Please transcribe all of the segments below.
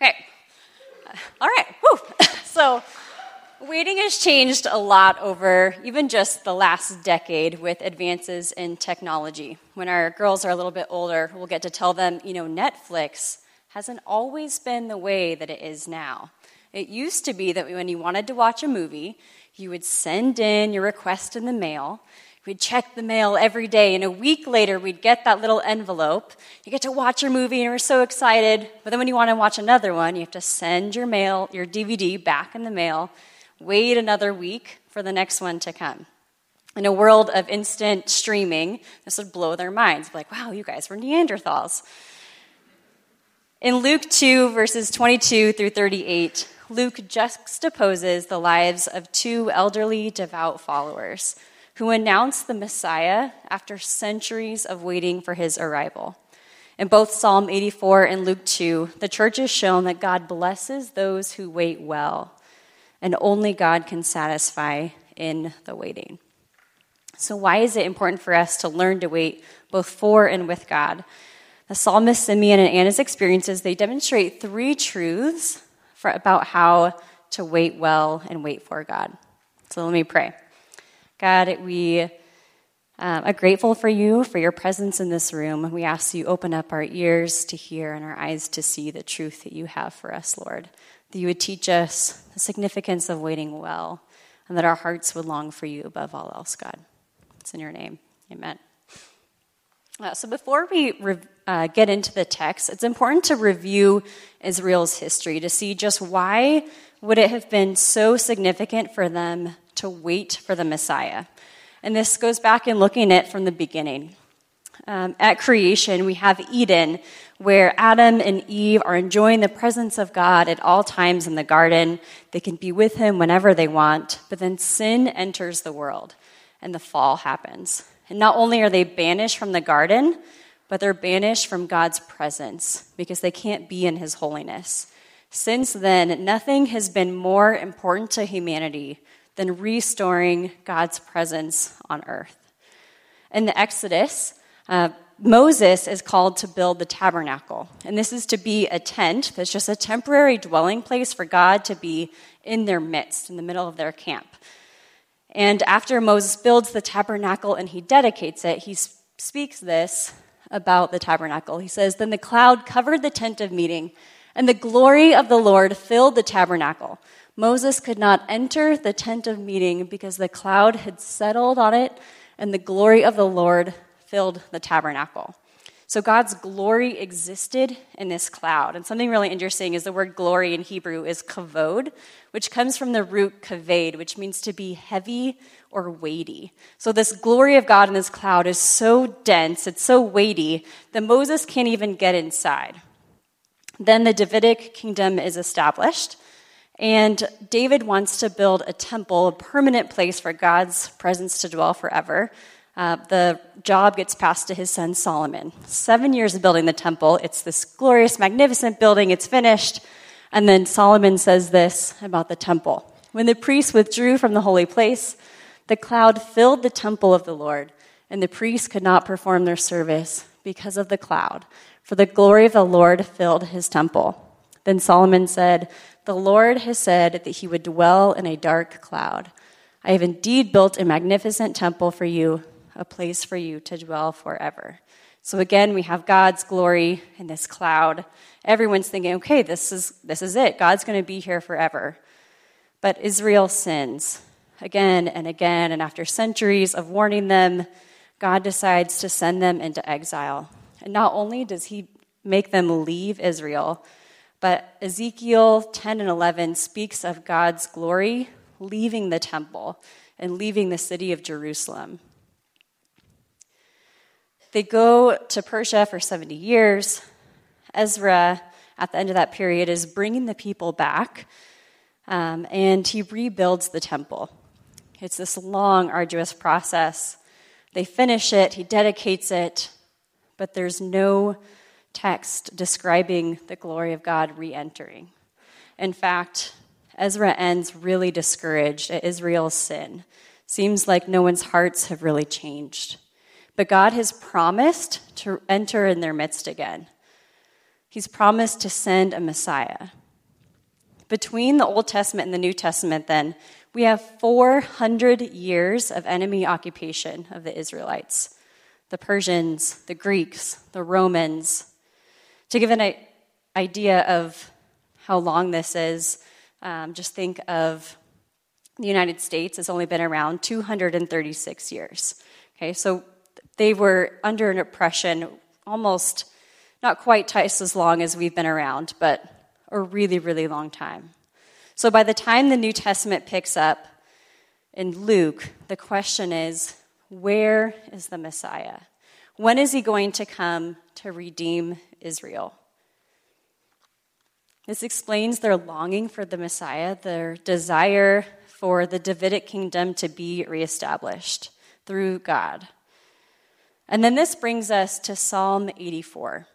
Okay. Uh, all right. Whew. So, waiting has changed a lot over even just the last decade with advances in technology. When our girls are a little bit older, we'll get to tell them, you know, Netflix hasn't always been the way that it is now. It used to be that when you wanted to watch a movie, you would send in your request in the mail, We'd check the mail every day, and a week later, we'd get that little envelope. You get to watch your movie, and we're so excited. But then when you want to watch another one, you have to send your mail, your DVD back in the mail, wait another week for the next one to come. In a world of instant streaming, this would blow their minds. Like, wow, you guys were Neanderthals. In Luke 2, verses 22 through 38, Luke juxtaposes the lives of two elderly, devout followers who announced the Messiah after centuries of waiting for his arrival. In both Psalm 84 and Luke 2, the church has shown that God blesses those who wait well, and only God can satisfy in the waiting. So, why is it important for us to learn to wait both for and with God? The psalmist Simeon and Anna's experiences, they demonstrate three truths for, about how to wait well and wait for God. So let me pray. God, we um, are grateful for you, for your presence in this room. We ask you open up our ears to hear and our eyes to see the truth that you have for us, Lord. That you would teach us the significance of waiting well, and that our hearts would long for you above all else, God. It's in your name. Amen. Uh, so, before we re- uh, get into the text, it's important to review Israel's history to see just why would it have been so significant for them to wait for the Messiah. And this goes back in looking at from the beginning. Um, at creation, we have Eden, where Adam and Eve are enjoying the presence of God at all times in the garden. They can be with Him whenever they want, but then sin enters the world and the fall happens. And not only are they banished from the garden, but they're banished from God's presence because they can't be in His holiness. Since then, nothing has been more important to humanity than restoring God's presence on earth. In the Exodus, uh, Moses is called to build the tabernacle. And this is to be a tent that's just a temporary dwelling place for God to be in their midst, in the middle of their camp. And after Moses builds the tabernacle and he dedicates it, he speaks this about the tabernacle. He says, Then the cloud covered the tent of meeting, and the glory of the Lord filled the tabernacle. Moses could not enter the tent of meeting because the cloud had settled on it and the glory of the Lord filled the tabernacle. So God's glory existed in this cloud. And something really interesting is the word glory in Hebrew is kavod, which comes from the root kaved, which means to be heavy or weighty. So this glory of God in this cloud is so dense, it's so weighty, that Moses can't even get inside. Then the Davidic kingdom is established. And David wants to build a temple, a permanent place for God's presence to dwell forever. Uh, the job gets passed to his son Solomon. Seven years of building the temple. It's this glorious, magnificent building. It's finished. And then Solomon says this about the temple. When the priests withdrew from the holy place, the cloud filled the temple of the Lord, and the priests could not perform their service because of the cloud, for the glory of the Lord filled his temple. Then Solomon said, the Lord has said that he would dwell in a dark cloud. I have indeed built a magnificent temple for you, a place for you to dwell forever. So again, we have God's glory in this cloud. Everyone's thinking, okay, this is, this is it. God's going to be here forever. But Israel sins again and again, and after centuries of warning them, God decides to send them into exile. And not only does he make them leave Israel, but Ezekiel 10 and 11 speaks of God's glory leaving the temple and leaving the city of Jerusalem. They go to Persia for 70 years. Ezra, at the end of that period, is bringing the people back, um, and he rebuilds the temple. It's this long, arduous process. They finish it, he dedicates it, but there's no text describing the glory of God re entering. In fact, Ezra ends really discouraged at Israel's sin. Seems like no one's hearts have really changed. But God has promised to enter in their midst again. He's promised to send a Messiah. Between the Old Testament and the New Testament, then, we have 400 years of enemy occupation of the Israelites the Persians, the Greeks, the Romans. To give an idea of how long this is, um, just think of the United States has only been around 236 years. Okay, so they were under an oppression almost not quite twice as long as we've been around, but a really, really long time. So by the time the New Testament picks up in Luke, the question is where is the Messiah? When is he going to come to redeem Israel? This explains their longing for the Messiah, their desire for the Davidic kingdom to be reestablished through God. And then this brings us to Psalm 84.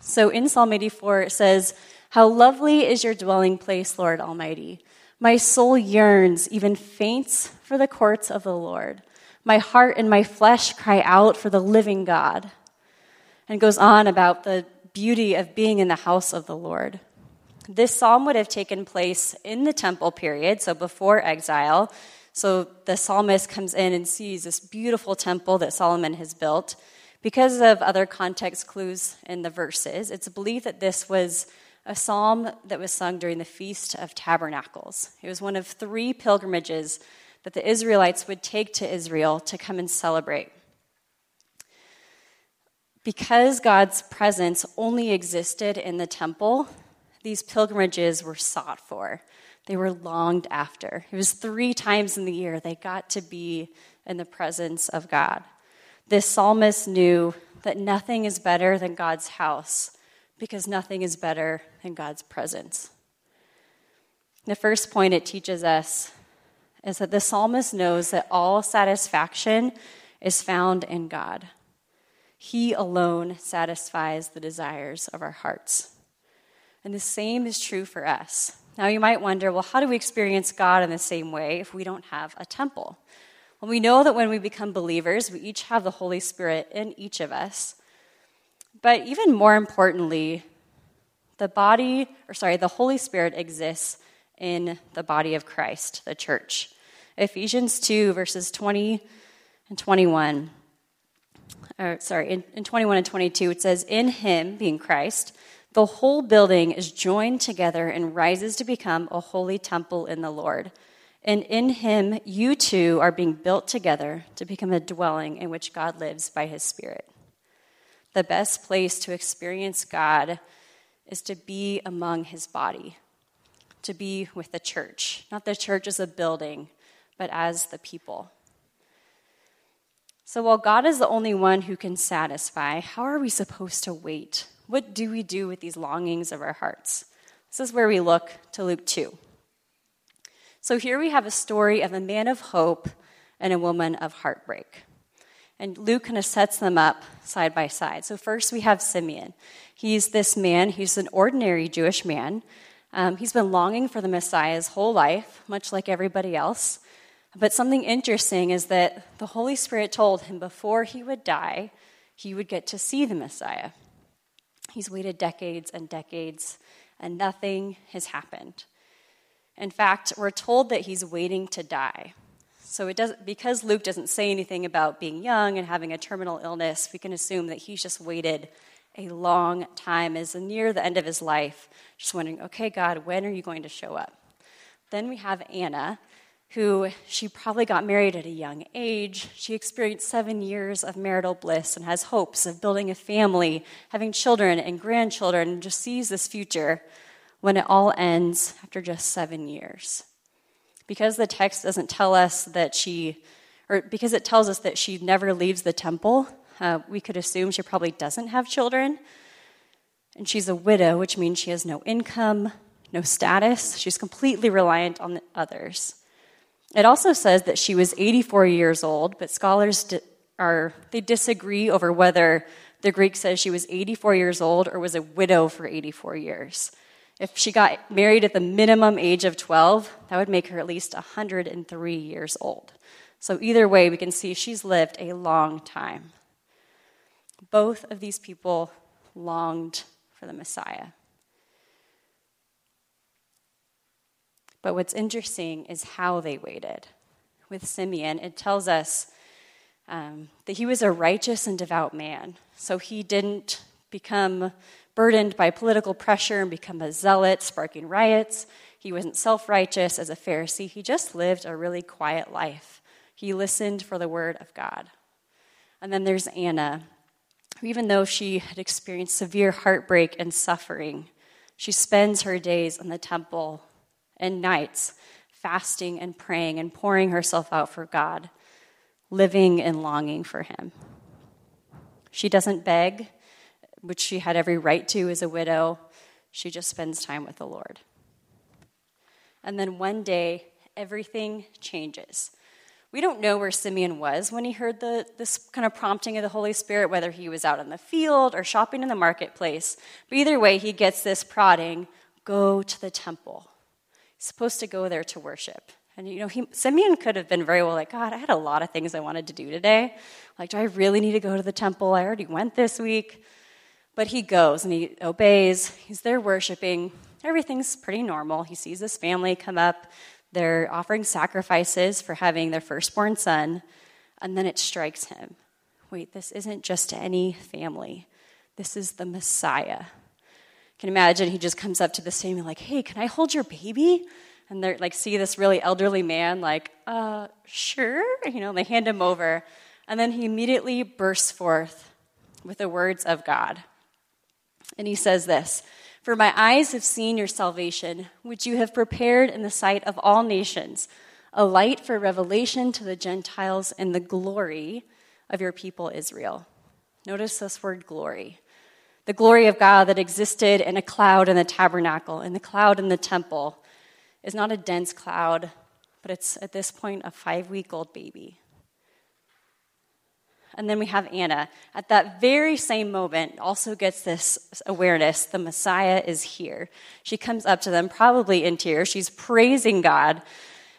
So in Psalm 84, it says, how lovely is your dwelling place, Lord Almighty. My soul yearns, even faints, for the courts of the Lord. My heart and my flesh cry out for the living God. And goes on about the beauty of being in the house of the Lord. This psalm would have taken place in the temple period, so before exile. So the psalmist comes in and sees this beautiful temple that Solomon has built. Because of other context clues in the verses, it's believed that this was a psalm that was sung during the Feast of Tabernacles. It was one of three pilgrimages that the Israelites would take to Israel to come and celebrate. Because God's presence only existed in the temple, these pilgrimages were sought for. They were longed after. It was three times in the year they got to be in the presence of God. This psalmist knew that nothing is better than God's house because nothing is better than God's presence. The first point it teaches us is that the psalmist knows that all satisfaction is found in God. He alone satisfies the desires of our hearts. And the same is true for us. Now, you might wonder well, how do we experience God in the same way if we don't have a temple? Well, we know that when we become believers, we each have the Holy Spirit in each of us. But even more importantly, the body, or sorry, the Holy Spirit exists in the body of Christ, the church. Ephesians 2, verses 20 and 21. Or, sorry, in, in 21 and 22, it says, In him, being Christ, the whole building is joined together and rises to become a holy temple in the Lord. And in him, you too are being built together to become a dwelling in which God lives by his Spirit the best place to experience God is to be among his body, to be with the church. Not the church as a building, but as the people. So while God is the only one who can satisfy, how are we supposed to wait? What do we do with these longings of our hearts? This is where we look to Luke 2. So here we have a story of a man of hope and a woman of heartbreak. And Luke kind of sets them up side by side. So, first we have Simeon. He's this man, he's an ordinary Jewish man. Um, he's been longing for the Messiah his whole life, much like everybody else. But something interesting is that the Holy Spirit told him before he would die, he would get to see the Messiah. He's waited decades and decades, and nothing has happened. In fact, we're told that he's waiting to die. So it doesn't, because Luke doesn't say anything about being young and having a terminal illness, we can assume that he's just waited a long time, is near the end of his life, just wondering, okay, God, when are you going to show up? Then we have Anna, who she probably got married at a young age. She experienced seven years of marital bliss and has hopes of building a family, having children and grandchildren, and just sees this future when it all ends after just seven years. Because the text doesn't tell us that she, or because it tells us that she never leaves the temple, uh, we could assume she probably doesn't have children. And she's a widow, which means she has no income, no status. She's completely reliant on others. It also says that she was 84 years old, but scholars di- are they disagree over whether the Greek says she was 84 years old or was a widow for 84 years. If she got married at the minimum age of 12, that would make her at least 103 years old. So, either way, we can see she's lived a long time. Both of these people longed for the Messiah. But what's interesting is how they waited. With Simeon, it tells us um, that he was a righteous and devout man. So he didn't become burdened by political pressure and become a zealot, sparking riots. He wasn't self righteous as a Pharisee. He just lived a really quiet life. He listened for the word of God. And then there's Anna, who, even though she had experienced severe heartbreak and suffering, she spends her days in the temple and nights fasting and praying and pouring herself out for God, living and longing for Him. She doesn't beg, which she had every right to as a widow. She just spends time with the Lord. And then one day, everything changes. We don't know where Simeon was when he heard the, this kind of prompting of the Holy Spirit, whether he was out in the field or shopping in the marketplace. But either way, he gets this prodding go to the temple supposed to go there to worship. And you know, he, Simeon could have been very well like, God, I had a lot of things I wanted to do today. Like, do I really need to go to the temple? I already went this week. But he goes and he obeys. He's there worshiping. Everything's pretty normal. He sees his family come up. They're offering sacrifices for having their firstborn son. And then it strikes him wait, this isn't just any family, this is the Messiah can imagine he just comes up to the family like, hey, can I hold your baby? And they're like, see this really elderly man, like, uh, sure. You know, they hand him over. And then he immediately bursts forth with the words of God. And he says this For my eyes have seen your salvation, which you have prepared in the sight of all nations, a light for revelation to the Gentiles and the glory of your people Israel. Notice this word glory the glory of God that existed in a cloud in the tabernacle, in the cloud in the temple, is not a dense cloud, but it's at this point a five week old baby. And then we have Anna. At that very same moment, also gets this awareness the Messiah is here. She comes up to them, probably in tears. She's praising God.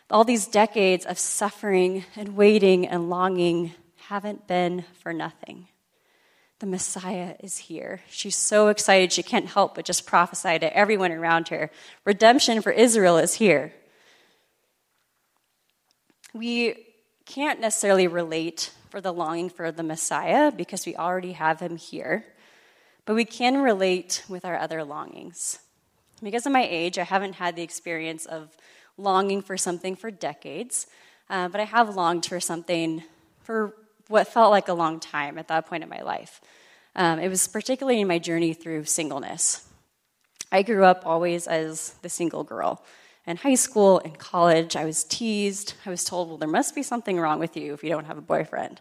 All these decades of suffering and waiting and longing haven't been for nothing the Messiah is here. She's so excited she can't help but just prophesy to everyone around her. Redemption for Israel is here. We can't necessarily relate for the longing for the Messiah because we already have him here, but we can relate with our other longings. Because of my age, I haven't had the experience of longing for something for decades, uh, but I have longed for something for what felt like a long time at that point in my life. Um, it was particularly in my journey through singleness. I grew up always as the single girl. In high school in college, I was teased. I was told, well, there must be something wrong with you if you don't have a boyfriend.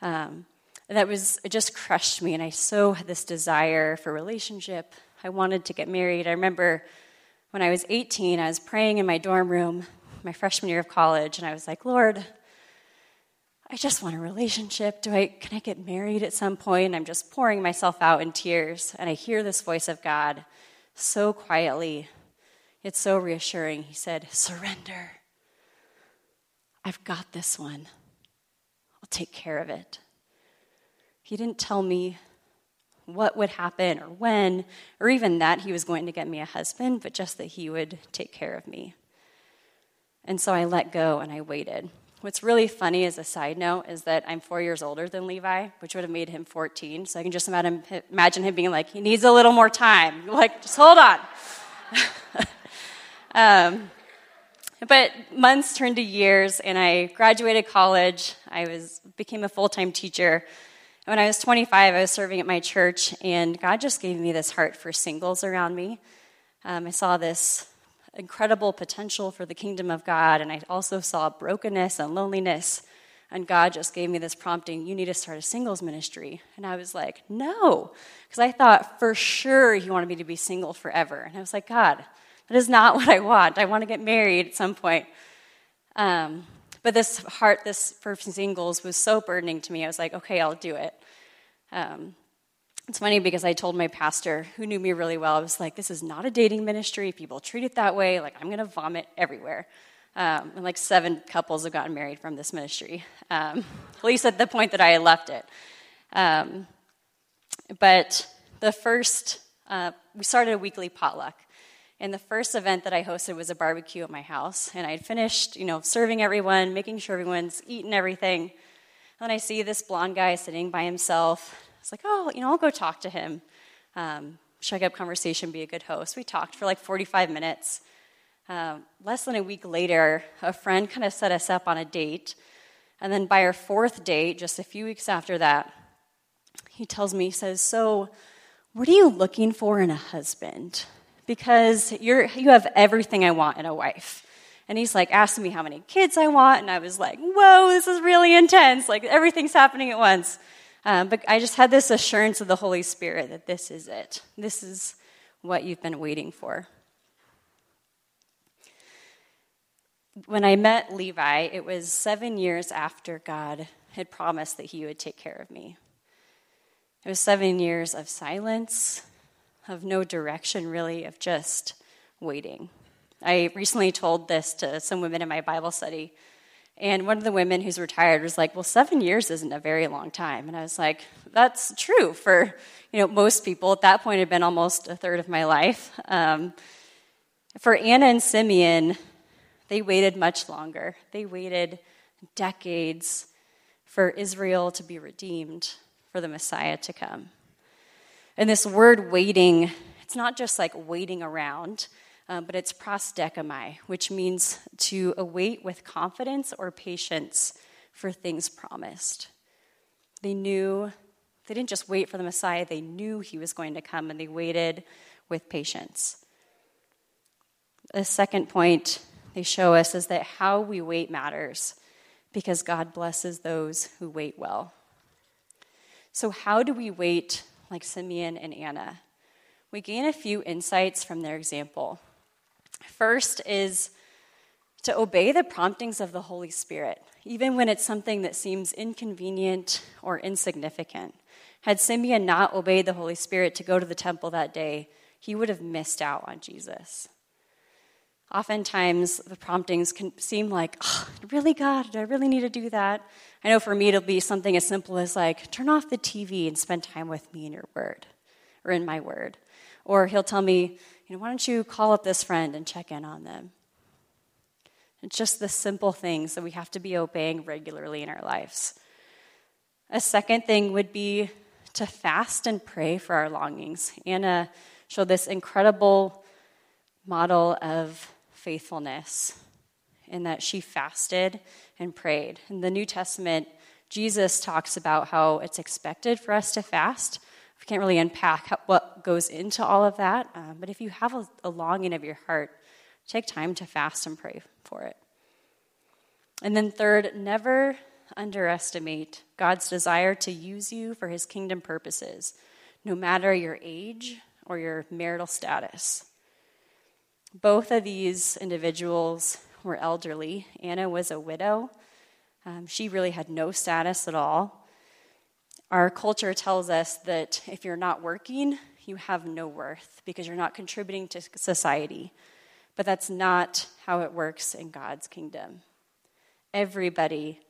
Um, that was, it just crushed me, and I so had this desire for relationship. I wanted to get married. I remember when I was 18, I was praying in my dorm room, my freshman year of college, and I was like, Lord, I just want a relationship. Do I can I get married at some point? I'm just pouring myself out in tears and I hear this voice of God so quietly. It's so reassuring. He said, "Surrender. I've got this one. I'll take care of it." He didn't tell me what would happen or when, or even that he was going to get me a husband, but just that he would take care of me. And so I let go and I waited. What's really funny as a side note is that I'm four years older than Levi, which would have made him 14. So I can just imagine, him being like, he needs a little more time. Like, just hold on. um, but months turned to years, and I graduated college. I was became a full time teacher. When I was 25, I was serving at my church, and God just gave me this heart for singles around me. Um, I saw this incredible potential for the kingdom of God, and I also saw brokenness and loneliness. And God just gave me this prompting you need to start a singles ministry. And I was like, no, because I thought for sure He wanted me to be single forever. And I was like, God, that is not what I want. I want to get married at some point. Um, but this heart, this for singles was so burdening to me. I was like, okay, I'll do it. Um, it's funny because I told my pastor, who knew me really well, I was like, this is not a dating ministry. People treat it that way. Like, I'm going to vomit everywhere. Um, and like seven couples have gotten married from this ministry, um, at least at the point that I left it. Um, but the first, uh, we started a weekly potluck. And the first event that I hosted was a barbecue at my house. And I'd finished, you know, serving everyone, making sure everyone's eating everything. And I see this blonde guy sitting by himself. Was like, oh, you know, I'll go talk to him. Um, strike up conversation, be a good host. We talked for like 45 minutes. Uh, less than a week later, a friend kind of set us up on a date. And then by our fourth date, just a few weeks after that, he tells me, he says, So, what are you looking for in a husband? Because you're, you have everything I want in a wife. And he's like asking me how many kids I want, and I was like, whoa, this is really intense. Like everything's happening at once. Um, but I just had this assurance of the Holy Spirit that this is it. This is what you've been waiting for. When I met Levi, it was seven years after God had promised that he would take care of me. It was seven years of silence, of no direction, really, of just waiting. I recently told this to some women in my Bible study, and one of the women who's retired was like, "Well, seven years isn't a very long time." And I was like, "That's true for you know most people. At that point, it had been almost a third of my life." Um, for Anna and Simeon, they waited much longer. They waited decades for Israel to be redeemed, for the Messiah to come. And this word waiting, it's not just like waiting around um, but it's prosdechomai, which means to await with confidence or patience for things promised. They knew, they didn't just wait for the Messiah, they knew he was going to come, and they waited with patience. The second point they show us is that how we wait matters because God blesses those who wait well. So, how do we wait like Simeon and Anna? We gain a few insights from their example. First is to obey the promptings of the Holy Spirit, even when it's something that seems inconvenient or insignificant. Had Simeon not obeyed the Holy Spirit to go to the temple that day, he would have missed out on Jesus. Oftentimes, the promptings can seem like, oh, really, God, do I really need to do that? I know for me, it'll be something as simple as like, turn off the TV and spend time with me in your word or in my word. Or he'll tell me, you know, why don't you call up this friend and check in on them? It's just the simple things that we have to be obeying regularly in our lives. A second thing would be to fast and pray for our longings. Anna showed this incredible model of faithfulness in that she fasted and prayed. In the New Testament, Jesus talks about how it's expected for us to fast, I can't really unpack how, what goes into all of that, um, but if you have a, a longing of your heart, take time to fast and pray for it. And then, third, never underestimate God's desire to use you for his kingdom purposes, no matter your age or your marital status. Both of these individuals were elderly. Anna was a widow. Um, she really had no status at all. Our culture tells us that if you're not working, you have no worth because you're not contributing to society. But that's not how it works in God's kingdom. Everybody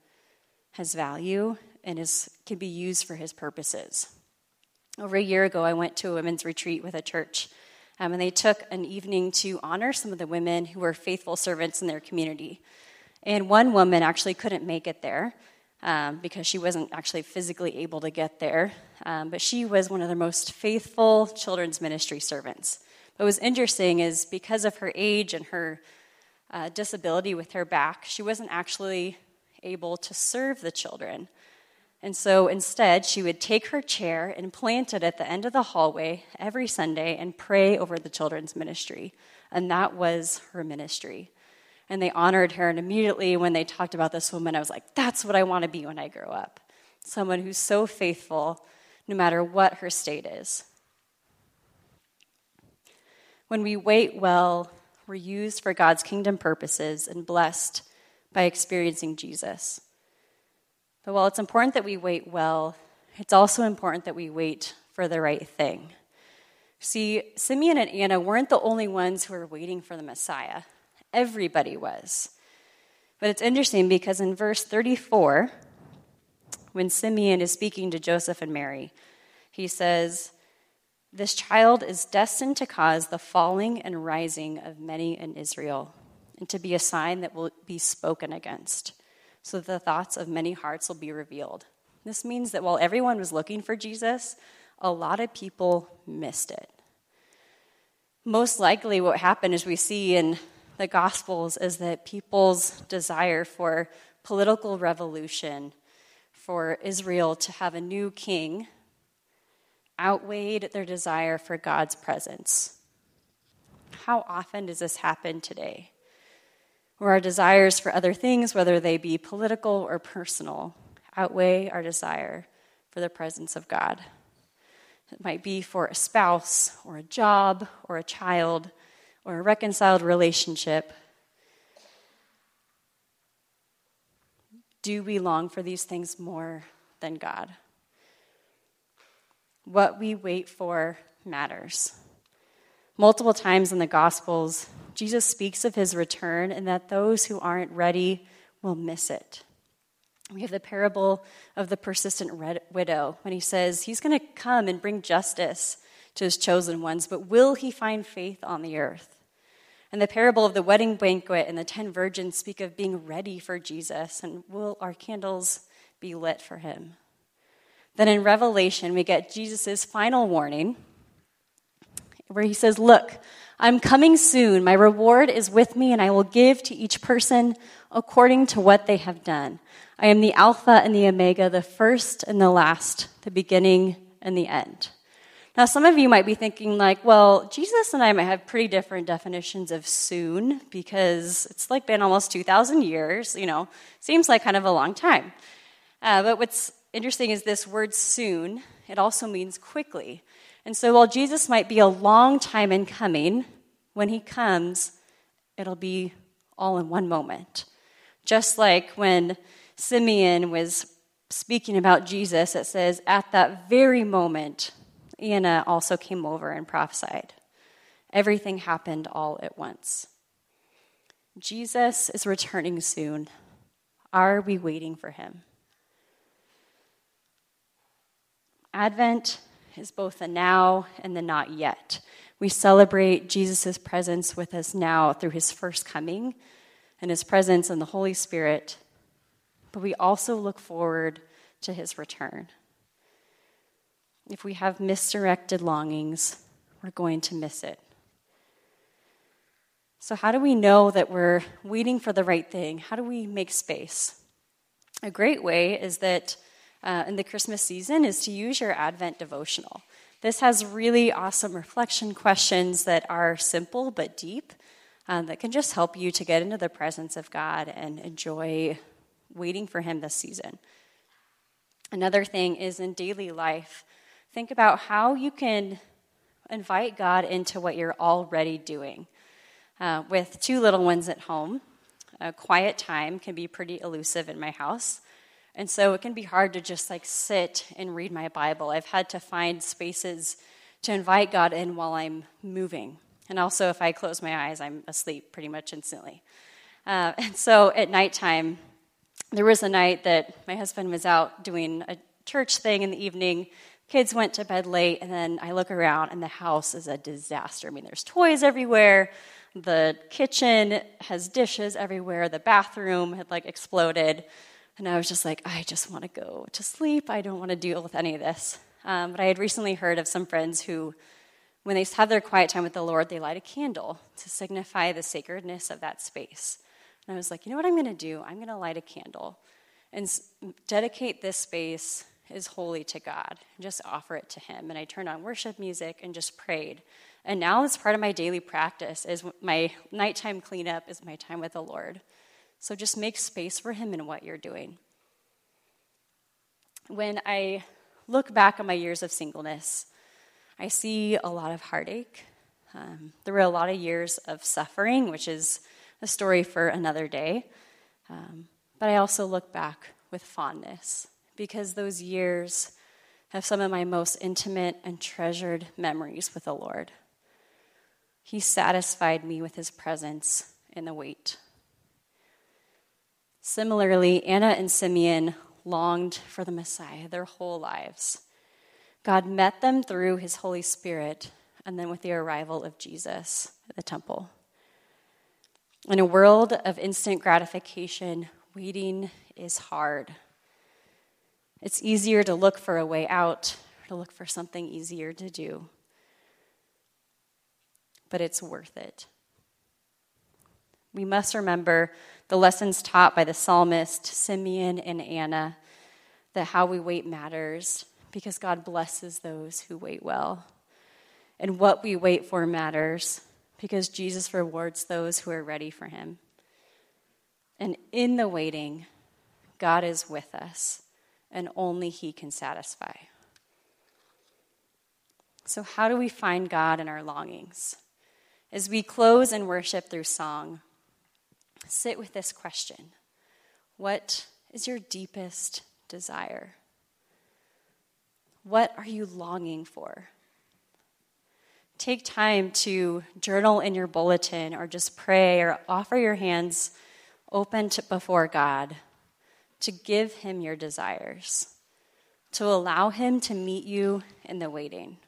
has value and is, can be used for his purposes. Over a year ago, I went to a women's retreat with a church, um, and they took an evening to honor some of the women who were faithful servants in their community. And one woman actually couldn't make it there um, because she wasn't actually physically able to get there. Um, but she was one of the most faithful children's ministry servants. What was interesting is because of her age and her uh, disability with her back, she wasn't actually able to serve the children. And so instead, she would take her chair and plant it at the end of the hallway every Sunday and pray over the children's ministry. And that was her ministry and they honored her. And immediately, when they talked about this woman, I was like, that's what I want to be when I grow up. Someone who's so faithful no matter what her state is. When we wait well, we're used for God's kingdom purposes and blessed by experiencing Jesus. But while it's important that we wait well, it's also important that we wait for the right thing. See, Simeon and Anna weren't the only ones who were waiting for the Messiah. Everybody was. But it's interesting because in verse 34, when Simeon is speaking to Joseph and Mary, he says, This child is destined to cause the falling and rising of many in Israel, and to be a sign that will be spoken against, so that the thoughts of many hearts will be revealed. This means that while everyone was looking for Jesus, a lot of people missed it. Most likely, what happened, is we see in the Gospels, is that people's desire for political revolution, for Israel to have a new king, outweighed their desire for God's presence. How often does this happen today? Where our desires for other things, whether they be political or personal, outweigh our desire for the presence of God. It might be for a spouse or a job or a child or a reconciled relationship. Do we long for these things more than God? What we wait for matters. Multiple times in the Gospels, Jesus speaks of his return and that those who aren't ready will miss it. We have the parable of the persistent widow when he says he's going to come and bring justice to his chosen ones, but will he find faith on the earth? And the parable of the wedding banquet and the ten virgins speak of being ready for Jesus, and will our candles be lit for him? Then in Revelation, we get Jesus' final warning where he says, Look, I'm coming soon. My reward is with me, and I will give to each person according to what they have done. I am the Alpha and the Omega, the first and the last, the beginning and the end. Now, some of you might be thinking, like, well, Jesus and I might have pretty different definitions of soon because it's like been almost 2,000 years, you know, seems like kind of a long time. Uh, but what's interesting is this word soon, it also means quickly. And so while Jesus might be a long time in coming, when he comes, it'll be all in one moment. Just like when Simeon was speaking about Jesus, it says, at that very moment, Anna also came over and prophesied. Everything happened all at once. Jesus is returning soon. Are we waiting for him? Advent is both the now and the not yet. We celebrate Jesus' presence with us now through his first coming and his presence in the Holy Spirit but we also look forward to his return. If we have misdirected longings, we're going to miss it. So, how do we know that we're waiting for the right thing? How do we make space? A great way is that uh, in the Christmas season is to use your Advent devotional. This has really awesome reflection questions that are simple but deep, um, that can just help you to get into the presence of God and enjoy waiting for Him this season. Another thing is in daily life, think about how you can invite God into what you're already doing. Uh, with two little ones at home, a quiet time can be pretty elusive in my house. And so it can be hard to just like sit and read my Bible. I've had to find spaces to invite God in while I'm moving. And also, if I close my eyes, I'm asleep pretty much instantly. Uh, and so at nighttime, there was a night that my husband was out doing a church thing in the evening. Kids went to bed late, and then I look around, and the house is a disaster. I mean, there's toys everywhere. The kitchen has dishes everywhere. The bathroom had like exploded. And I was just like, I just want to go to sleep. I don't want to deal with any of this. Um, but I had recently heard of some friends who, when they have their quiet time with the Lord, they light a candle to signify the sacredness of that space. And I was like, you know what I'm going to do? I'm going to light a candle and dedicate this space as holy to God just offer it to Him. And I turned on worship music and just prayed. And now it's part of my daily practice is my nighttime cleanup is my time with the Lord. So just make space for Him in what you're doing. When I look back on my years of singleness, I see a lot of heartache. Um, there were a lot of years of suffering, which is a story for another day. Um, but I also look back with fondness because those years have some of my most intimate and treasured memories with the Lord. He satisfied me with his presence in the wait. Similarly, Anna and Simeon longed for the Messiah their whole lives. God met them through his Holy Spirit and then with the arrival of Jesus at the temple. In a world of instant gratification, waiting is hard. It's easier to look for a way out, to look for something easier to do. But it's worth it. We must remember the lessons taught by the psalmist Simeon and Anna that how we wait matters because God blesses those who wait well. And what we wait for matters because Jesus rewards those who are ready for him. And in the waiting, God is with us, and only he can satisfy. So, how do we find God in our longings? As we close and worship through song, sit with this question What is your deepest desire? What are you longing for? Take time to journal in your bulletin or just pray or offer your hands open to, before God to give Him your desires, to allow Him to meet you in the waiting.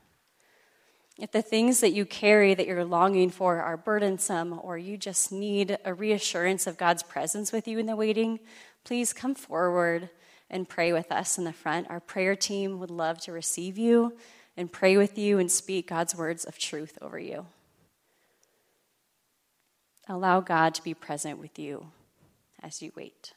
If the things that you carry that you're longing for are burdensome or you just need a reassurance of God's presence with you in the waiting, please come forward and pray with us in the front. Our prayer team would love to receive you and pray with you and speak God's words of truth over you. Allow God to be present with you as you wait.